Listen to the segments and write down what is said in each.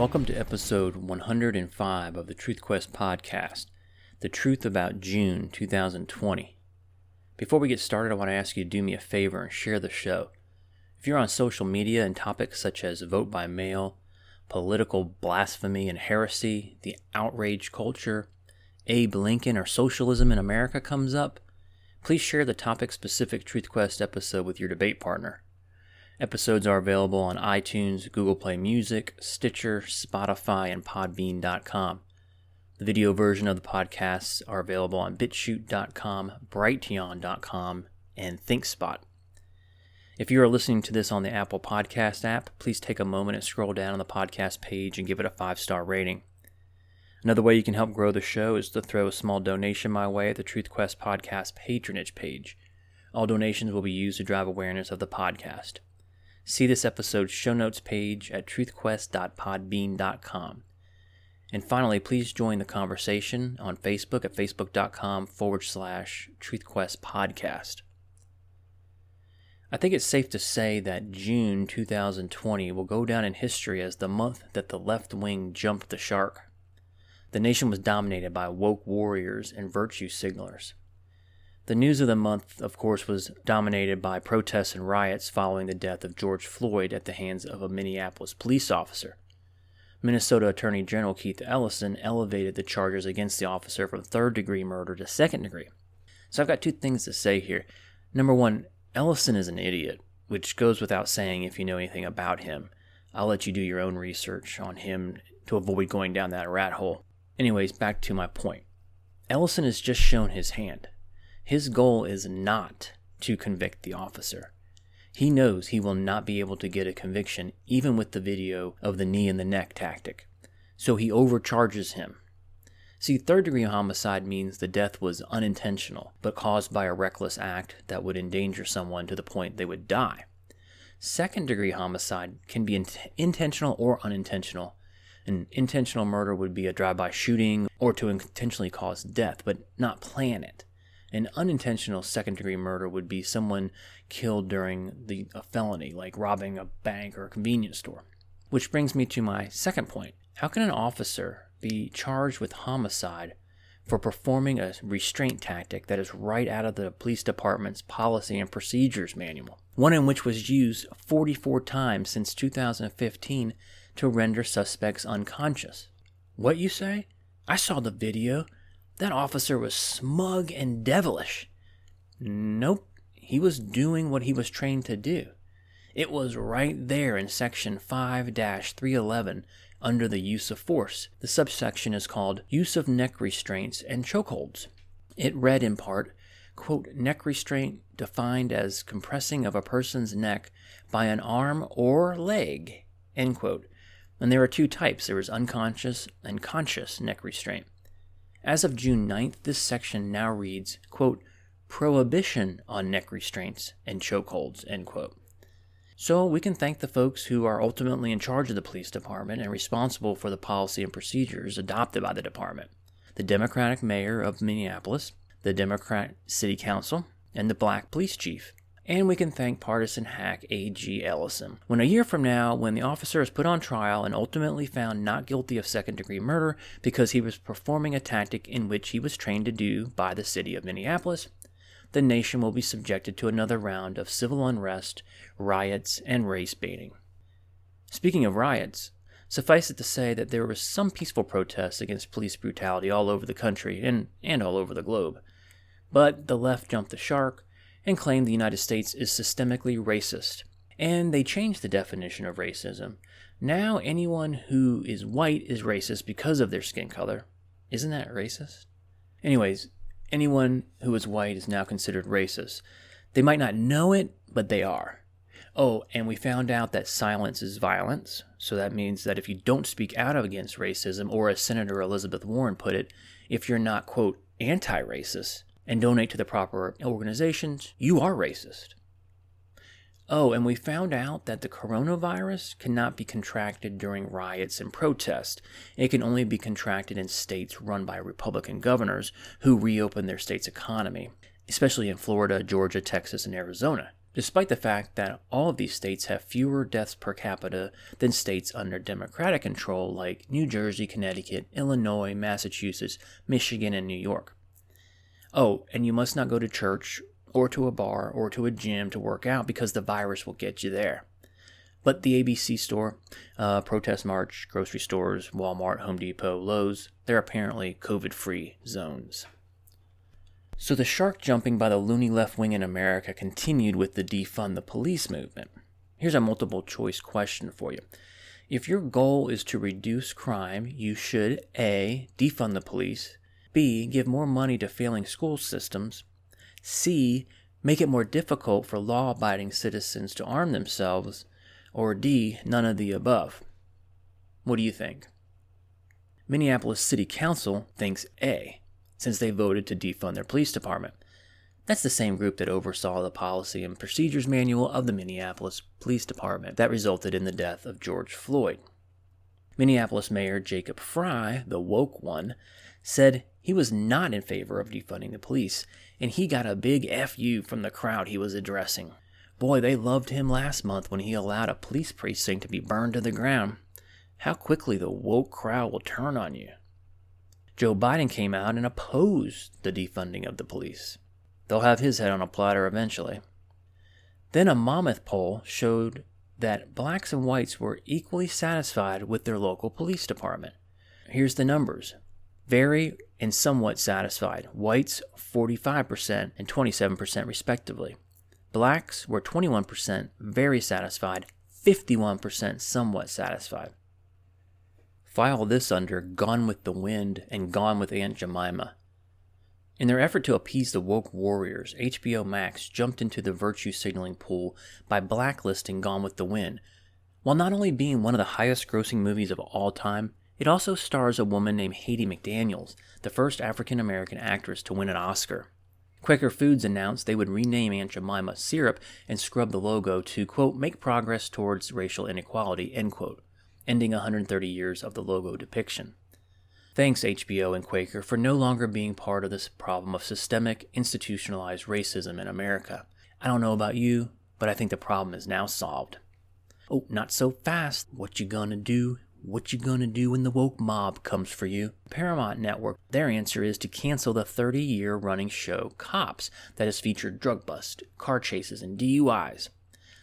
Welcome to episode 105 of the Truth Quest podcast, The Truth About June 2020. Before we get started, I want to ask you to do me a favor and share the show. If you're on social media and topics such as vote by mail, political blasphemy and heresy, the outrage culture, Abe Lincoln, or socialism in America comes up, please share the topic specific Truth Quest episode with your debate partner. Episodes are available on iTunes, Google Play Music, Stitcher, Spotify, and Podbean.com. The video version of the podcasts are available on bitchute.com, brighteon.com, and ThinkSpot. If you are listening to this on the Apple Podcast app, please take a moment and scroll down on the podcast page and give it a five star rating. Another way you can help grow the show is to throw a small donation my way at the Truth Quest Podcast patronage page. All donations will be used to drive awareness of the podcast. See this episode's show notes page at truthquest.podbean.com. And finally, please join the conversation on Facebook at facebook.com forward slash truthquest podcast. I think it's safe to say that June 2020 will go down in history as the month that the left wing jumped the shark. The nation was dominated by woke warriors and virtue signalers. The news of the month, of course, was dominated by protests and riots following the death of George Floyd at the hands of a Minneapolis police officer. Minnesota Attorney General Keith Ellison elevated the charges against the officer from third degree murder to second degree. So I've got two things to say here. Number one, Ellison is an idiot, which goes without saying if you know anything about him. I'll let you do your own research on him to avoid going down that rat hole. Anyways, back to my point. Ellison has just shown his hand. His goal is not to convict the officer. He knows he will not be able to get a conviction even with the video of the knee in the neck tactic. So he overcharges him. See, third degree homicide means the death was unintentional, but caused by a reckless act that would endanger someone to the point they would die. Second degree homicide can be in- intentional or unintentional. An intentional murder would be a drive by shooting or to intentionally cause death, but not plan it. An unintentional second degree murder would be someone killed during the, a felony, like robbing a bank or a convenience store. Which brings me to my second point. How can an officer be charged with homicide for performing a restraint tactic that is right out of the police department's policy and procedures manual? One in which was used 44 times since 2015 to render suspects unconscious. What you say? I saw the video. That officer was smug and devilish. Nope, he was doing what he was trained to do. It was right there in section 5 311 under the use of force. The subsection is called Use of Neck Restraints and Chokeholds. It read in part, quote, neck restraint defined as compressing of a person's neck by an arm or leg, end quote. And there are two types there is unconscious and conscious neck restraint. As of June 9th, this section now reads, quote, prohibition on neck restraints and chokeholds, end quote. So we can thank the folks who are ultimately in charge of the police department and responsible for the policy and procedures adopted by the department. The Democratic mayor of Minneapolis, the Democrat city council, and the black police chief. And we can thank partisan hack A.G. Ellison. When a year from now, when the officer is put on trial and ultimately found not guilty of second degree murder because he was performing a tactic in which he was trained to do by the city of Minneapolis, the nation will be subjected to another round of civil unrest, riots, and race baiting. Speaking of riots, suffice it to say that there were some peaceful protests against police brutality all over the country and, and all over the globe. But the left jumped the shark and claim the United States is systemically racist. And they changed the definition of racism. Now, anyone who is white is racist because of their skin color. Isn't that racist? Anyways, anyone who is white is now considered racist. They might not know it, but they are. Oh, and we found out that silence is violence. So that means that if you don't speak out against racism, or as Senator Elizabeth Warren put it, if you're not, quote, anti racist, and donate to the proper organizations, you are racist. Oh, and we found out that the coronavirus cannot be contracted during riots and protests. It can only be contracted in states run by Republican governors who reopen their state's economy, especially in Florida, Georgia, Texas, and Arizona. despite the fact that all of these states have fewer deaths per capita than states under Democratic control like New Jersey, Connecticut, Illinois, Massachusetts, Michigan, and New York. Oh, and you must not go to church or to a bar or to a gym to work out because the virus will get you there. But the ABC store, uh, protest march, grocery stores, Walmart, Home Depot, Lowe's, they're apparently COVID free zones. So the shark jumping by the loony left wing in America continued with the defund the police movement. Here's a multiple choice question for you. If your goal is to reduce crime, you should A. defund the police, B. give more money to failing school systems, C. make it more difficult for law abiding citizens to arm themselves, or D. none of the above. What do you think? Minneapolis City Council thinks A since they voted to defund their police department. That's the same group that oversaw the policy and procedures manual of the Minneapolis Police Department that resulted in the death of George Floyd. Minneapolis Mayor Jacob Frey, the woke one, said he was not in favor of defunding the police, and he got a big FU from the crowd he was addressing. Boy, they loved him last month when he allowed a police precinct to be burned to the ground. How quickly the woke crowd will turn on you. Joe Biden came out and opposed the defunding of the police. They'll have his head on a platter eventually. Then a Monmouth poll showed that blacks and whites were equally satisfied with their local police department. Here's the numbers very and somewhat satisfied. Whites 45% and 27% respectively. Blacks were 21% very satisfied, 51% somewhat satisfied. File this under Gone with the Wind and Gone with Aunt Jemima. In their effort to appease the woke warriors, HBO Max jumped into the virtue signaling pool by blacklisting Gone with the Wind. While not only being one of the highest grossing movies of all time, it also stars a woman named Hattie McDaniels, the first African American actress to win an Oscar. Quaker Foods announced they would rename Aunt Jemima syrup and scrub the logo to, quote, make progress towards racial inequality, end quote ending 130 years of the logo depiction. Thanks, HBO and Quaker, for no longer being part of this problem of systemic, institutionalized racism in America. I don't know about you, but I think the problem is now solved. Oh, not so fast. What you gonna do? What you gonna do when the woke mob comes for you? Paramount Network, their answer is to cancel the 30 year running show Cops that has featured drug busts, car chases, and DUIs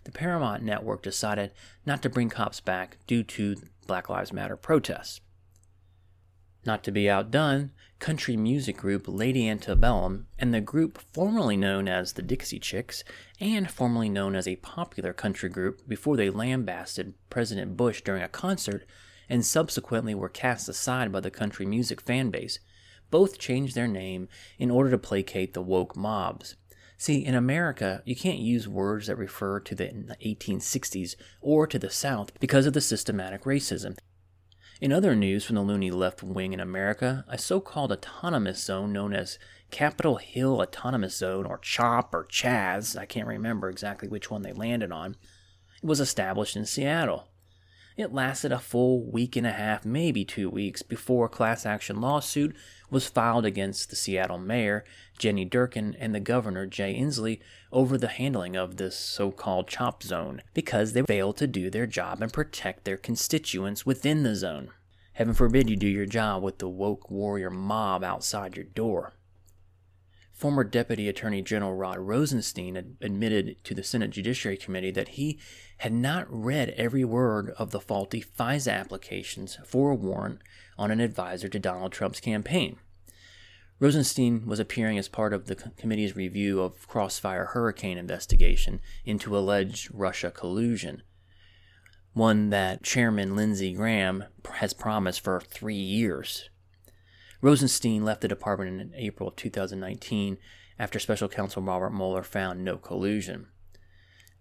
the Paramount Network decided not to bring cops back due to Black Lives Matter protests. Not to be outdone, country music group Lady Antebellum and the group formerly known as the Dixie Chicks and formerly known as a popular country group before they lambasted President Bush during a concert and subsequently were cast aside by the country music fan base, both changed their name in order to placate the woke mobs. See, in America, you can't use words that refer to the 1860s or to the South because of the systematic racism. In other news from the loony left wing in America, a so called autonomous zone known as Capitol Hill Autonomous Zone, or CHOP or CHAZ, I can't remember exactly which one they landed on, was established in Seattle. It lasted a full week and a half, maybe two weeks, before a class action lawsuit was filed against the Seattle mayor, Jenny Durkan, and the governor, Jay Inslee, over the handling of this so called chop zone because they failed to do their job and protect their constituents within the zone. Heaven forbid you do your job with the woke warrior mob outside your door. Former Deputy Attorney General Rod Rosenstein admitted to the Senate Judiciary Committee that he had not read every word of the faulty FISA applications for a warrant on an advisor to Donald Trump's campaign. Rosenstein was appearing as part of the committee's review of Crossfire Hurricane investigation into alleged Russia collusion, one that Chairman Lindsey Graham has promised for three years. Rosenstein left the department in April of 2019 after special counsel Robert Mueller found no collusion.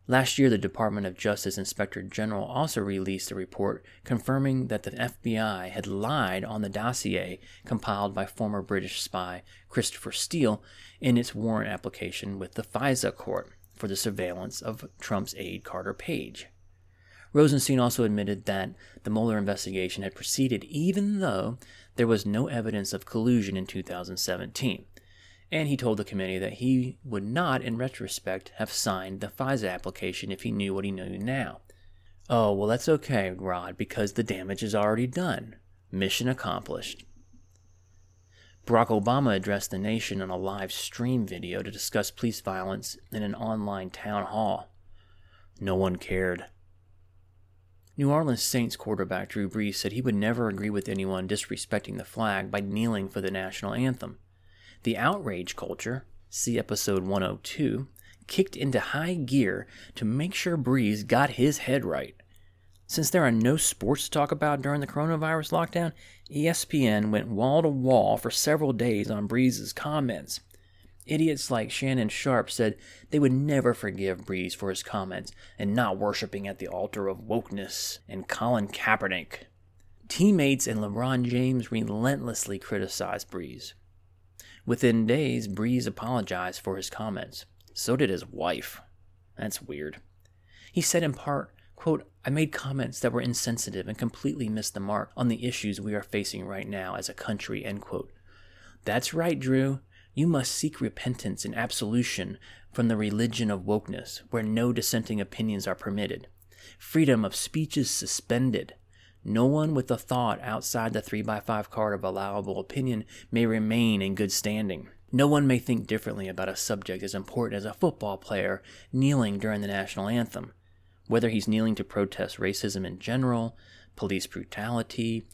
Last year, the Department of Justice Inspector General also released a report confirming that the FBI had lied on the dossier compiled by former British spy Christopher Steele in its warrant application with the FISA court for the surveillance of Trump's aide Carter Page. Rosenstein also admitted that the Mueller investigation had proceeded even though there was no evidence of collusion in 2017. and he told the committee that he would not, in retrospect, have signed the FISA application if he knew what he knew now. Oh, well, that's okay, Rod, because the damage is already done. Mission accomplished. Barack Obama addressed the nation on a live stream video to discuss police violence in an online town hall. No one cared. New Orleans Saints quarterback Drew Brees said he would never agree with anyone disrespecting the flag by kneeling for the national anthem. The outrage culture, see episode 102, kicked into high gear to make sure Brees got his head right. Since there are no sports to talk about during the coronavirus lockdown, ESPN went wall to wall for several days on Brees' comments. Idiots like Shannon Sharpe said they would never forgive Brees for his comments and not worshiping at the altar of wokeness and Colin Kaepernick. Teammates and LeBron James relentlessly criticized Brees. Within days, Brees apologized for his comments. So did his wife. That's weird. He said in part, quote, I made comments that were insensitive and completely missed the mark on the issues we are facing right now as a country, end quote. That's right, Drew. You must seek repentance and absolution from the religion of wokeness, where no dissenting opinions are permitted. Freedom of speech is suspended. No one with a thought outside the 3x5 card of allowable opinion may remain in good standing. No one may think differently about a subject as important as a football player kneeling during the national anthem. Whether he's kneeling to protest racism in general, police brutality,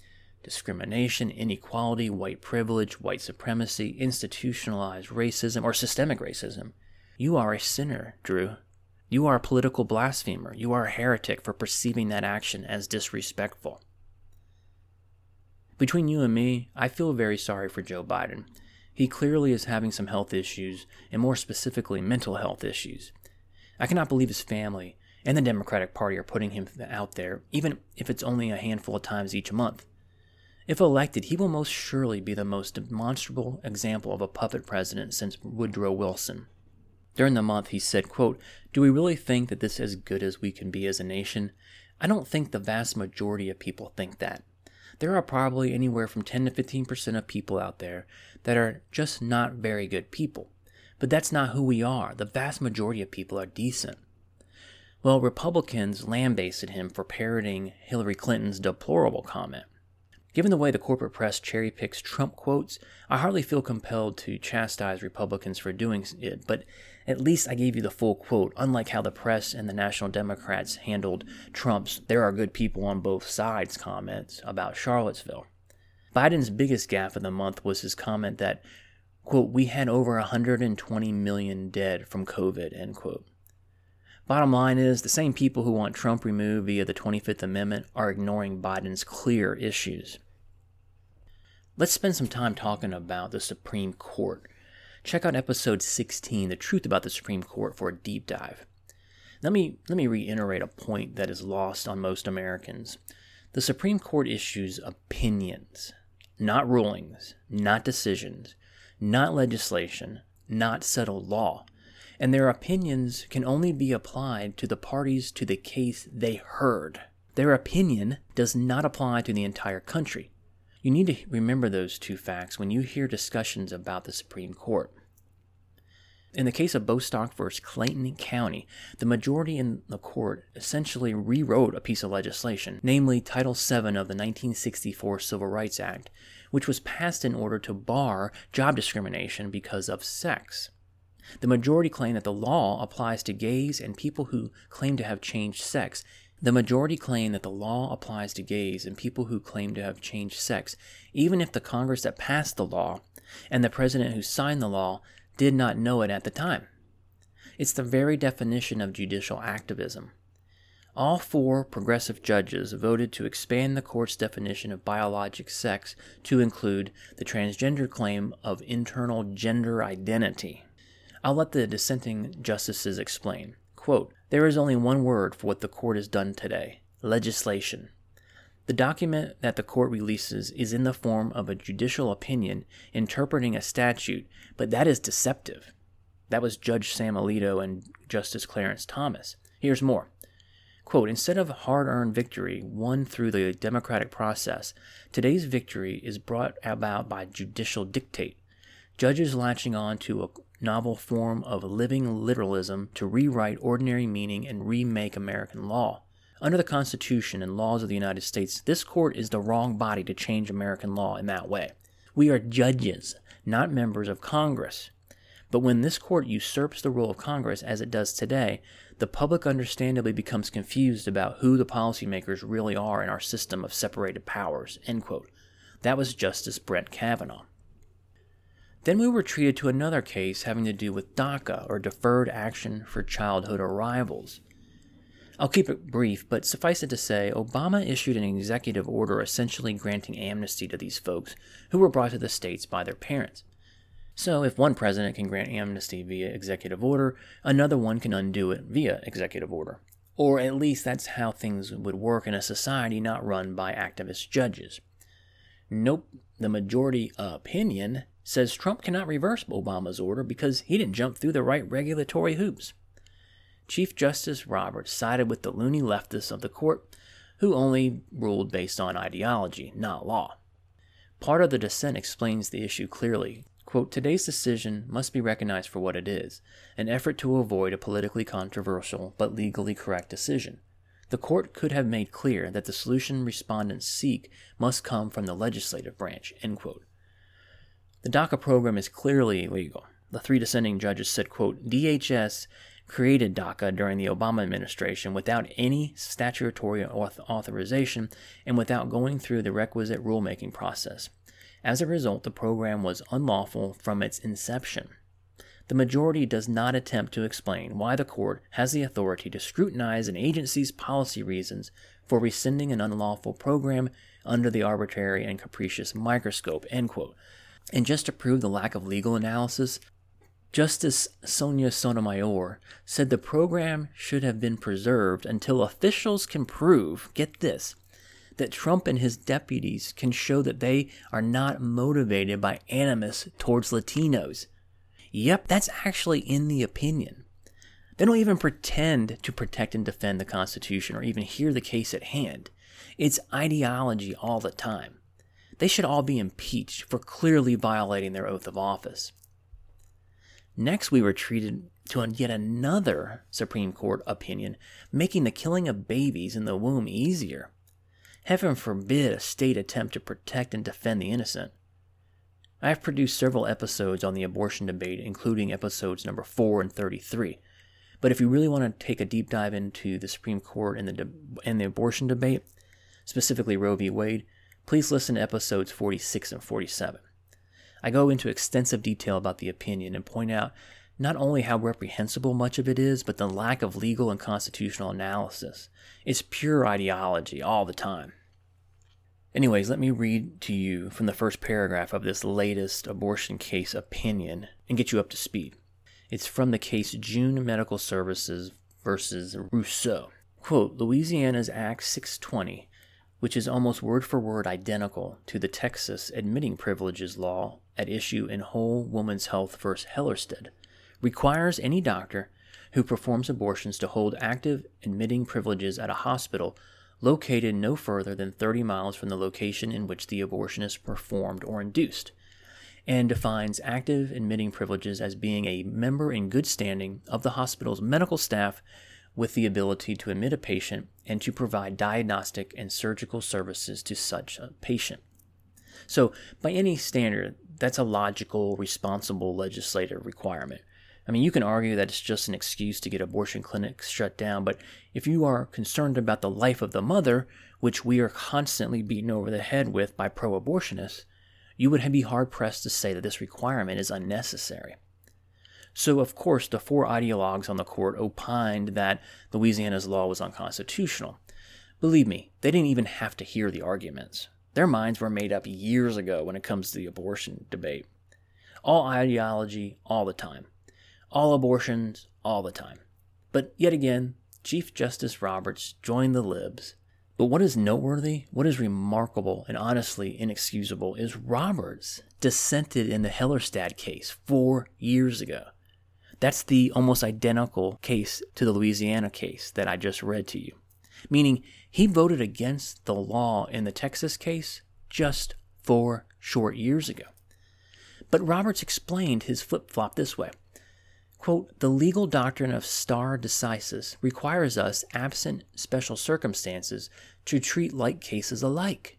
discrimination, inequality, white privilege, white supremacy, institutionalized racism, or systemic racism. You are a sinner, Drew. You are a political blasphemer. You are a heretic for perceiving that action as disrespectful. Between you and me, I feel very sorry for Joe Biden. He clearly is having some health issues, and more specifically, mental health issues. I cannot believe his family and the Democratic Party are putting him out there, even if it's only a handful of times each month. If elected, he will most surely be the most demonstrable example of a puppet president since Woodrow Wilson. During the month, he said, quote, Do we really think that this is as good as we can be as a nation? I don't think the vast majority of people think that. There are probably anywhere from 10 to 15% of people out there that are just not very good people. But that's not who we are. The vast majority of people are decent. Well, Republicans lambasted him for parroting Hillary Clinton's deplorable comment. Given the way the corporate press cherry picks Trump quotes, I hardly feel compelled to chastise Republicans for doing it, but at least I gave you the full quote, unlike how the press and the National Democrats handled Trump's there are good people on both sides comments about Charlottesville. Biden's biggest gaffe of the month was his comment that, quote, we had over 120 million dead from COVID, end quote. Bottom line is, the same people who want Trump removed via the 25th Amendment are ignoring Biden's clear issues. Let's spend some time talking about the Supreme Court. Check out episode 16, The Truth About the Supreme Court, for a deep dive. Let me, let me reiterate a point that is lost on most Americans. The Supreme Court issues opinions, not rulings, not decisions, not legislation, not settled law and their opinions can only be applied to the parties to the case they heard. Their opinion does not apply to the entire country. You need to remember those two facts when you hear discussions about the Supreme Court. In the case of Bostock v. Clayton County, the majority in the court essentially rewrote a piece of legislation, namely Title VII of the 1964 Civil Rights Act, which was passed in order to bar job discrimination because of sex. The majority claim that the law applies to gays and people who claim to have changed sex. The majority claim that the law applies to gays and people who claim to have changed sex, even if the Congress that passed the law and the president who signed the law did not know it at the time. It's the very definition of judicial activism. All four progressive judges voted to expand the court's definition of biologic sex to include the transgender claim of internal gender identity. I'll let the dissenting justices explain. Quote, there is only one word for what the court has done today legislation. The document that the court releases is in the form of a judicial opinion interpreting a statute, but that is deceptive. That was Judge Sam Alito and Justice Clarence Thomas. Here's more. Quote, instead of hard earned victory won through the democratic process, today's victory is brought about by judicial dictate. Judges latching on to a novel form of living literalism to rewrite ordinary meaning and remake American law. Under the Constitution and laws of the United States, this court is the wrong body to change American law in that way. We are judges, not members of Congress. But when this court usurps the role of Congress, as it does today, the public understandably becomes confused about who the policymakers really are in our system of separated powers. That was Justice Brett Kavanaugh. Then we were treated to another case having to do with DACA, or Deferred Action for Childhood Arrivals. I'll keep it brief, but suffice it to say, Obama issued an executive order essentially granting amnesty to these folks who were brought to the States by their parents. So, if one president can grant amnesty via executive order, another one can undo it via executive order. Or at least that's how things would work in a society not run by activist judges. Nope, the majority opinion says Trump cannot reverse Obama's order because he didn't jump through the right regulatory hoops. Chief Justice Roberts sided with the loony leftists of the court, who only ruled based on ideology, not law. Part of the dissent explains the issue clearly. Quote, Today's decision must be recognized for what it is an effort to avoid a politically controversial but legally correct decision. The court could have made clear that the solution respondents seek must come from the legislative branch. End quote. The DACA program is clearly illegal. The three dissenting judges said, quote, DHS created DACA during the Obama administration without any statutory authorization and without going through the requisite rulemaking process. As a result, the program was unlawful from its inception. The majority does not attempt to explain why the court has the authority to scrutinize an agency's policy reasons for rescinding an unlawful program under the arbitrary and capricious microscope. And just to prove the lack of legal analysis, Justice Sonia Sotomayor said the program should have been preserved until officials can prove, get this, that Trump and his deputies can show that they are not motivated by animus towards Latinos. Yep, that's actually in the opinion. They don't even pretend to protect and defend the Constitution or even hear the case at hand. It's ideology all the time. They should all be impeached for clearly violating their oath of office. Next, we were treated to yet another Supreme Court opinion making the killing of babies in the womb easier. Heaven forbid a state attempt to protect and defend the innocent. I have produced several episodes on the abortion debate, including episodes number 4 and 33. But if you really want to take a deep dive into the Supreme Court and the, de- and the abortion debate, specifically Roe v. Wade, please listen to episodes 46 and 47. I go into extensive detail about the opinion and point out not only how reprehensible much of it is, but the lack of legal and constitutional analysis. It's pure ideology all the time. Anyways, let me read to you from the first paragraph of this latest abortion case opinion and get you up to speed. It's from the case June Medical Services versus Russo. Quote Louisiana's Act 620, which is almost word for word identical to the Texas admitting privileges law at issue in Whole Woman's Health v. Hellerstedt, requires any doctor who performs abortions to hold active admitting privileges at a hospital located no further than 30 miles from the location in which the abortion is performed or induced, and defines active admitting privileges as being a member in good standing of the hospital's medical staff with the ability to admit a patient and to provide diagnostic and surgical services to such a patient. So, by any standard, that's a logical, responsible legislative requirement. I mean, you can argue that it's just an excuse to get abortion clinics shut down, but if you are concerned about the life of the mother, which we are constantly beaten over the head with by pro abortionists, you would be hard pressed to say that this requirement is unnecessary. So, of course, the four ideologues on the court opined that Louisiana's law was unconstitutional. Believe me, they didn't even have to hear the arguments. Their minds were made up years ago when it comes to the abortion debate. All ideology, all the time all abortions, all the time. But yet again, Chief Justice Roberts joined the libs. But what is noteworthy, what is remarkable, and honestly inexcusable is Roberts dissented in the Hellerstedt case four years ago. That's the almost identical case to the Louisiana case that I just read to you, meaning he voted against the law in the Texas case just four short years ago. But Roberts explained his flip flop this way Quote, the legal doctrine of stare decisis requires us, absent special circumstances, to treat like cases alike.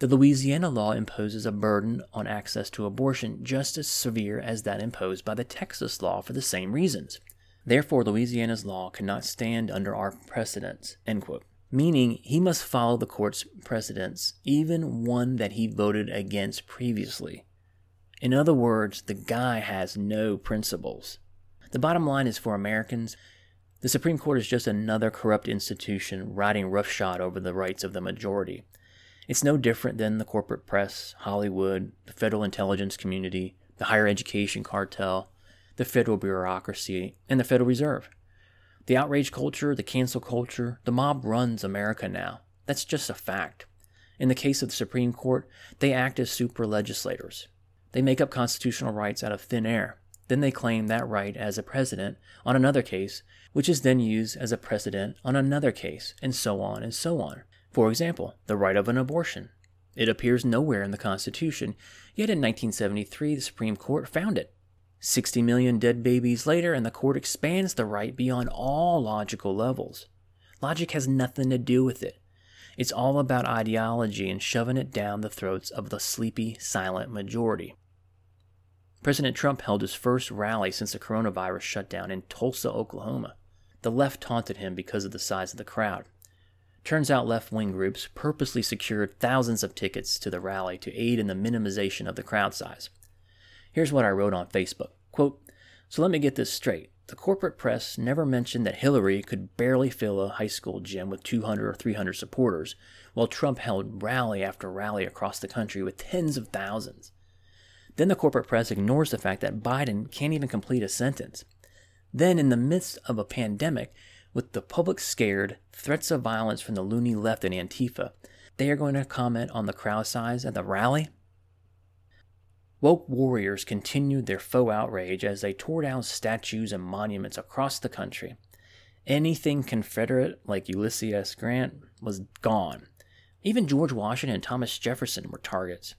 The Louisiana law imposes a burden on access to abortion just as severe as that imposed by the Texas law for the same reasons. Therefore, Louisiana's law cannot stand under our precedents. Meaning, he must follow the court's precedents, even one that he voted against previously. In other words, the guy has no principles. The bottom line is for Americans, the Supreme Court is just another corrupt institution riding roughshod over the rights of the majority. It's no different than the corporate press, Hollywood, the federal intelligence community, the higher education cartel, the federal bureaucracy, and the Federal Reserve. The outrage culture, the cancel culture, the mob runs America now. That's just a fact. In the case of the Supreme Court, they act as super legislators. They make up constitutional rights out of thin air. Then they claim that right as a precedent on another case, which is then used as a precedent on another case, and so on and so on. For example, the right of an abortion. It appears nowhere in the Constitution, yet in 1973 the Supreme Court found it. 60 million dead babies later, and the court expands the right beyond all logical levels. Logic has nothing to do with it. It's all about ideology and shoving it down the throats of the sleepy, silent majority. President Trump held his first rally since the coronavirus shutdown in Tulsa, Oklahoma. The left taunted him because of the size of the crowd. Turns out left wing groups purposely secured thousands of tickets to the rally to aid in the minimization of the crowd size. Here's what I wrote on Facebook Quote, So let me get this straight. The corporate press never mentioned that Hillary could barely fill a high school gym with 200 or 300 supporters, while Trump held rally after rally across the country with tens of thousands. Then the corporate press ignores the fact that Biden can't even complete a sentence. Then, in the midst of a pandemic, with the public scared, threats of violence from the loony left and Antifa, they are going to comment on the crowd size at the rally? Woke warriors continued their faux outrage as they tore down statues and monuments across the country. Anything Confederate, like Ulysses S. Grant, was gone. Even George Washington and Thomas Jefferson were targets.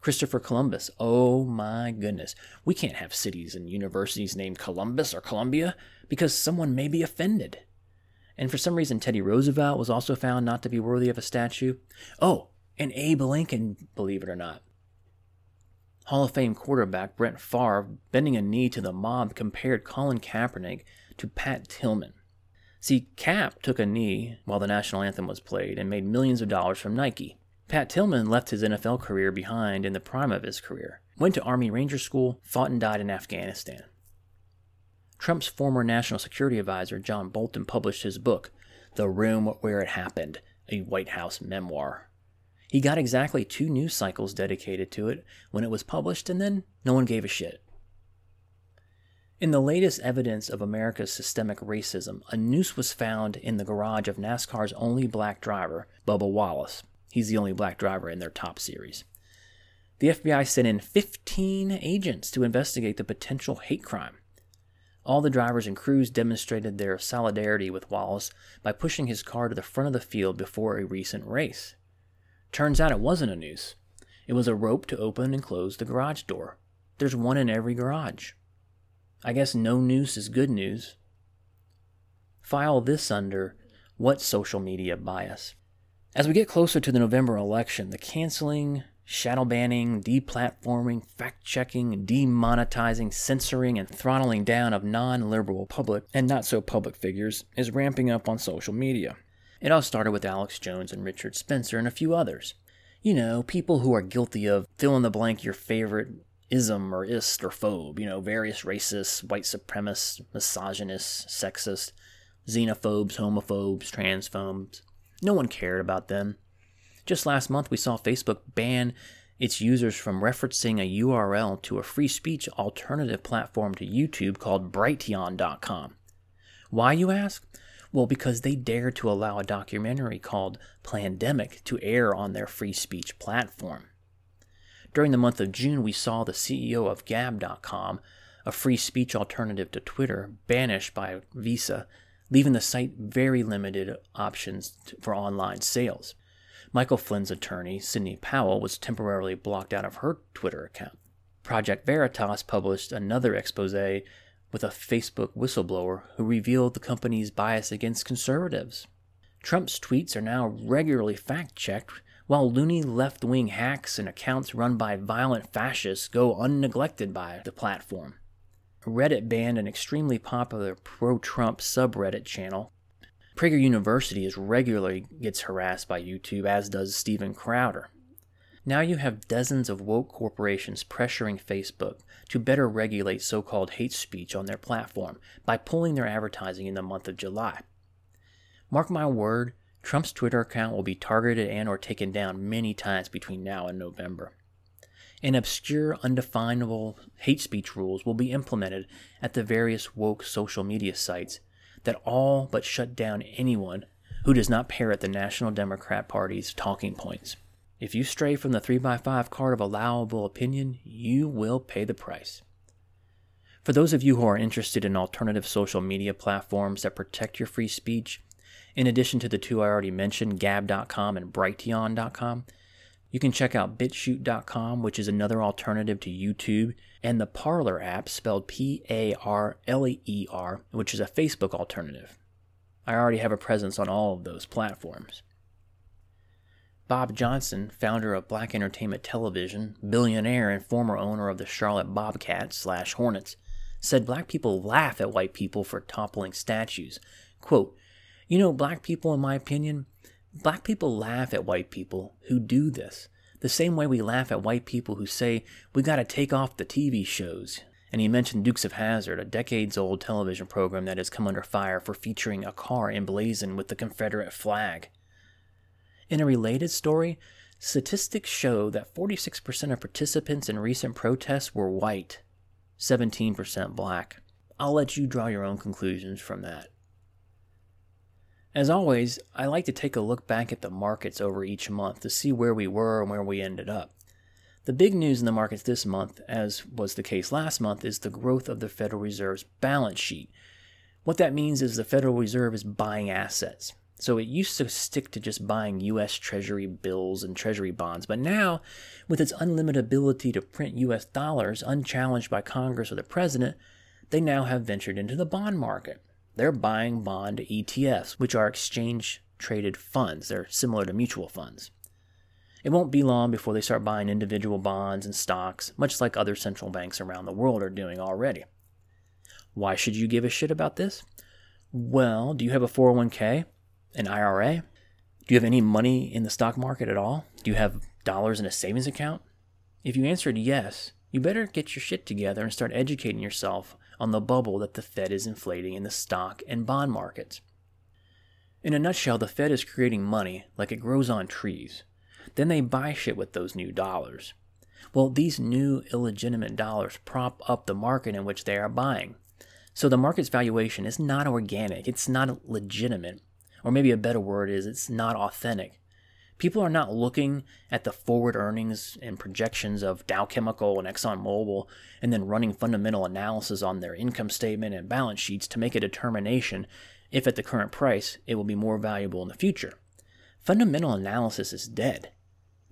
Christopher Columbus. Oh my goodness. We can't have cities and universities named Columbus or Columbia because someone may be offended. And for some reason, Teddy Roosevelt was also found not to be worthy of a statue. Oh, and Abe Lincoln, believe it or not. Hall of Fame quarterback Brett Favre, bending a knee to the mob, compared Colin Kaepernick to Pat Tillman. See, Kap took a knee while the national anthem was played and made millions of dollars from Nike. Pat Tillman left his NFL career behind in the prime of his career, went to Army Ranger School, fought and died in Afghanistan. Trump's former national security advisor, John Bolton, published his book, The Room Where It Happened, a White House memoir. He got exactly two news cycles dedicated to it when it was published, and then no one gave a shit. In the latest evidence of America's systemic racism, a noose was found in the garage of NASCAR's only black driver, Bubba Wallace. He's the only black driver in their top series. The FBI sent in 15 agents to investigate the potential hate crime. All the drivers and crews demonstrated their solidarity with Wallace by pushing his car to the front of the field before a recent race. Turns out it wasn't a noose. It was a rope to open and close the garage door. There's one in every garage. I guess no noose is good news. File this under What Social Media Bias? As we get closer to the November election, the canceling, shadow banning, deplatforming, fact checking, demonetizing, censoring, and throttling down of non liberal public and not so public figures is ramping up on social media. It all started with Alex Jones and Richard Spencer and a few others. You know, people who are guilty of fill in the blank your favorite ism or ist or phobe, you know, various racists, white supremacists, misogynists, sexist, xenophobes, homophobes, transphobes, no one cared about them. Just last month, we saw Facebook ban its users from referencing a URL to a free speech alternative platform to YouTube called Brighteon.com. Why, you ask? Well, because they dared to allow a documentary called Plandemic to air on their free speech platform. During the month of June, we saw the CEO of Gab.com, a free speech alternative to Twitter, banished by Visa leaving the site very limited options for online sales. Michael Flynn's attorney, Sidney Powell, was temporarily blocked out of her Twitter account. Project Veritas published another expose with a Facebook whistleblower who revealed the company's bias against conservatives. Trump's tweets are now regularly fact checked, while loony left wing hacks and accounts run by violent fascists go unneglected by the platform. Reddit banned an extremely popular pro Trump subreddit channel. Prager University is regularly gets harassed by YouTube, as does Steven Crowder. Now you have dozens of woke corporations pressuring Facebook to better regulate so called hate speech on their platform by pulling their advertising in the month of July. Mark my word, Trump's Twitter account will be targeted and or taken down many times between now and November. And obscure, undefinable hate speech rules will be implemented at the various woke social media sites that all but shut down anyone who does not parrot the National Democrat Party's talking points. If you stray from the 3x5 card of allowable opinion, you will pay the price. For those of you who are interested in alternative social media platforms that protect your free speech, in addition to the two I already mentioned, Gab.com and Brighteon.com, you can check out BitChute.com, which is another alternative to YouTube, and the Parler app, spelled P A R L E R, which is a Facebook alternative. I already have a presence on all of those platforms. Bob Johnson, founder of Black Entertainment Television, billionaire and former owner of the Charlotte Bobcats slash Hornets, said black people laugh at white people for toppling statues. Quote, you know, black people, in my opinion, black people laugh at white people who do this, the same way we laugh at white people who say we gotta take off the TV shows. And he mentioned Dukes of Hazzard, a decades old television program that has come under fire for featuring a car emblazoned with the Confederate flag. In a related story, statistics show that 46% of participants in recent protests were white, 17% black. I'll let you draw your own conclusions from that. As always, I like to take a look back at the markets over each month to see where we were and where we ended up. The big news in the markets this month, as was the case last month, is the growth of the Federal Reserve's balance sheet. What that means is the Federal Reserve is buying assets. So it used to stick to just buying US Treasury bills and Treasury bonds, but now, with its unlimited ability to print US dollars unchallenged by Congress or the President, they now have ventured into the bond market. They're buying bond ETFs, which are exchange traded funds. They're similar to mutual funds. It won't be long before they start buying individual bonds and stocks, much like other central banks around the world are doing already. Why should you give a shit about this? Well, do you have a 401k, an IRA? Do you have any money in the stock market at all? Do you have dollars in a savings account? If you answered yes, you better get your shit together and start educating yourself on the bubble that the Fed is inflating in the stock and bond markets. In a nutshell, the Fed is creating money like it grows on trees. Then they buy shit with those new dollars. Well, these new illegitimate dollars prop up the market in which they are buying. So the market's valuation is not organic, it's not legitimate, or maybe a better word is it's not authentic. People are not looking at the forward earnings and projections of Dow Chemical and ExxonMobil and then running fundamental analysis on their income statement and balance sheets to make a determination if at the current price it will be more valuable in the future. Fundamental analysis is dead.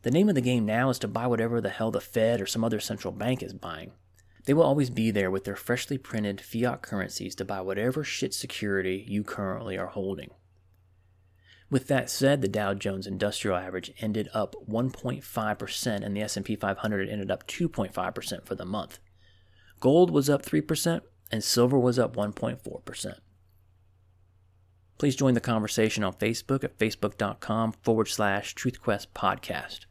The name of the game now is to buy whatever the hell the Fed or some other central bank is buying. They will always be there with their freshly printed fiat currencies to buy whatever shit security you currently are holding. With that said, the Dow Jones Industrial Average ended up 1.5% and the S&P 500 ended up 2.5% for the month. Gold was up 3% and silver was up 1.4%. Please join the conversation on Facebook at facebook.com forward slash truthquest podcast.